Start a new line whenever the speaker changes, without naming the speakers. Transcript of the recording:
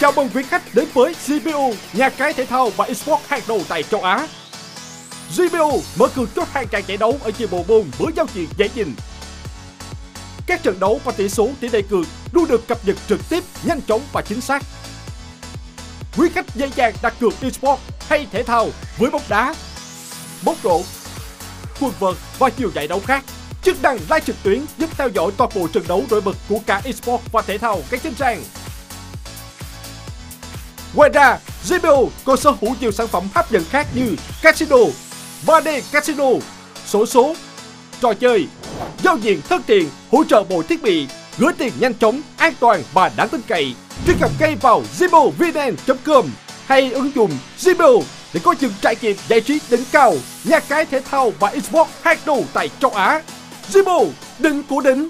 Chào mừng quý khách đến với GPU, nhà cái thể thao và esports hàng đầu tại châu Á. GPU mở cửa chốt hàng tràng giải đấu ở nhiều bộ môn với giao diện dễ nhìn. Các trận đấu và tỷ số tỷ lệ cược luôn được cập nhật trực tiếp, nhanh chóng và chính xác. Quý khách dễ dàng đặt cược esports hay thể thao với bóng đá, bóng rổ, quần vợt và nhiều giải đấu khác. Chức năng live trực tuyến giúp theo dõi toàn bộ trận đấu nổi bật của cả esports và thể thao các trên trang. Ngoài ra, GPU còn sở hữu nhiều sản phẩm hấp dẫn khác như Casino, 3D Casino, sổ số, trò chơi, giao diện thân thiện, hỗ trợ bộ thiết bị, gửi tiền nhanh chóng, an toàn và đáng tin cậy. Truy cập ngay vào zibovn.com hay ứng dụng Zibo để có những trải nghiệm giải trí đỉnh cao, nhà cái thể thao và esports hàng đầu tại châu Á. Zibo, đỉnh của đỉnh.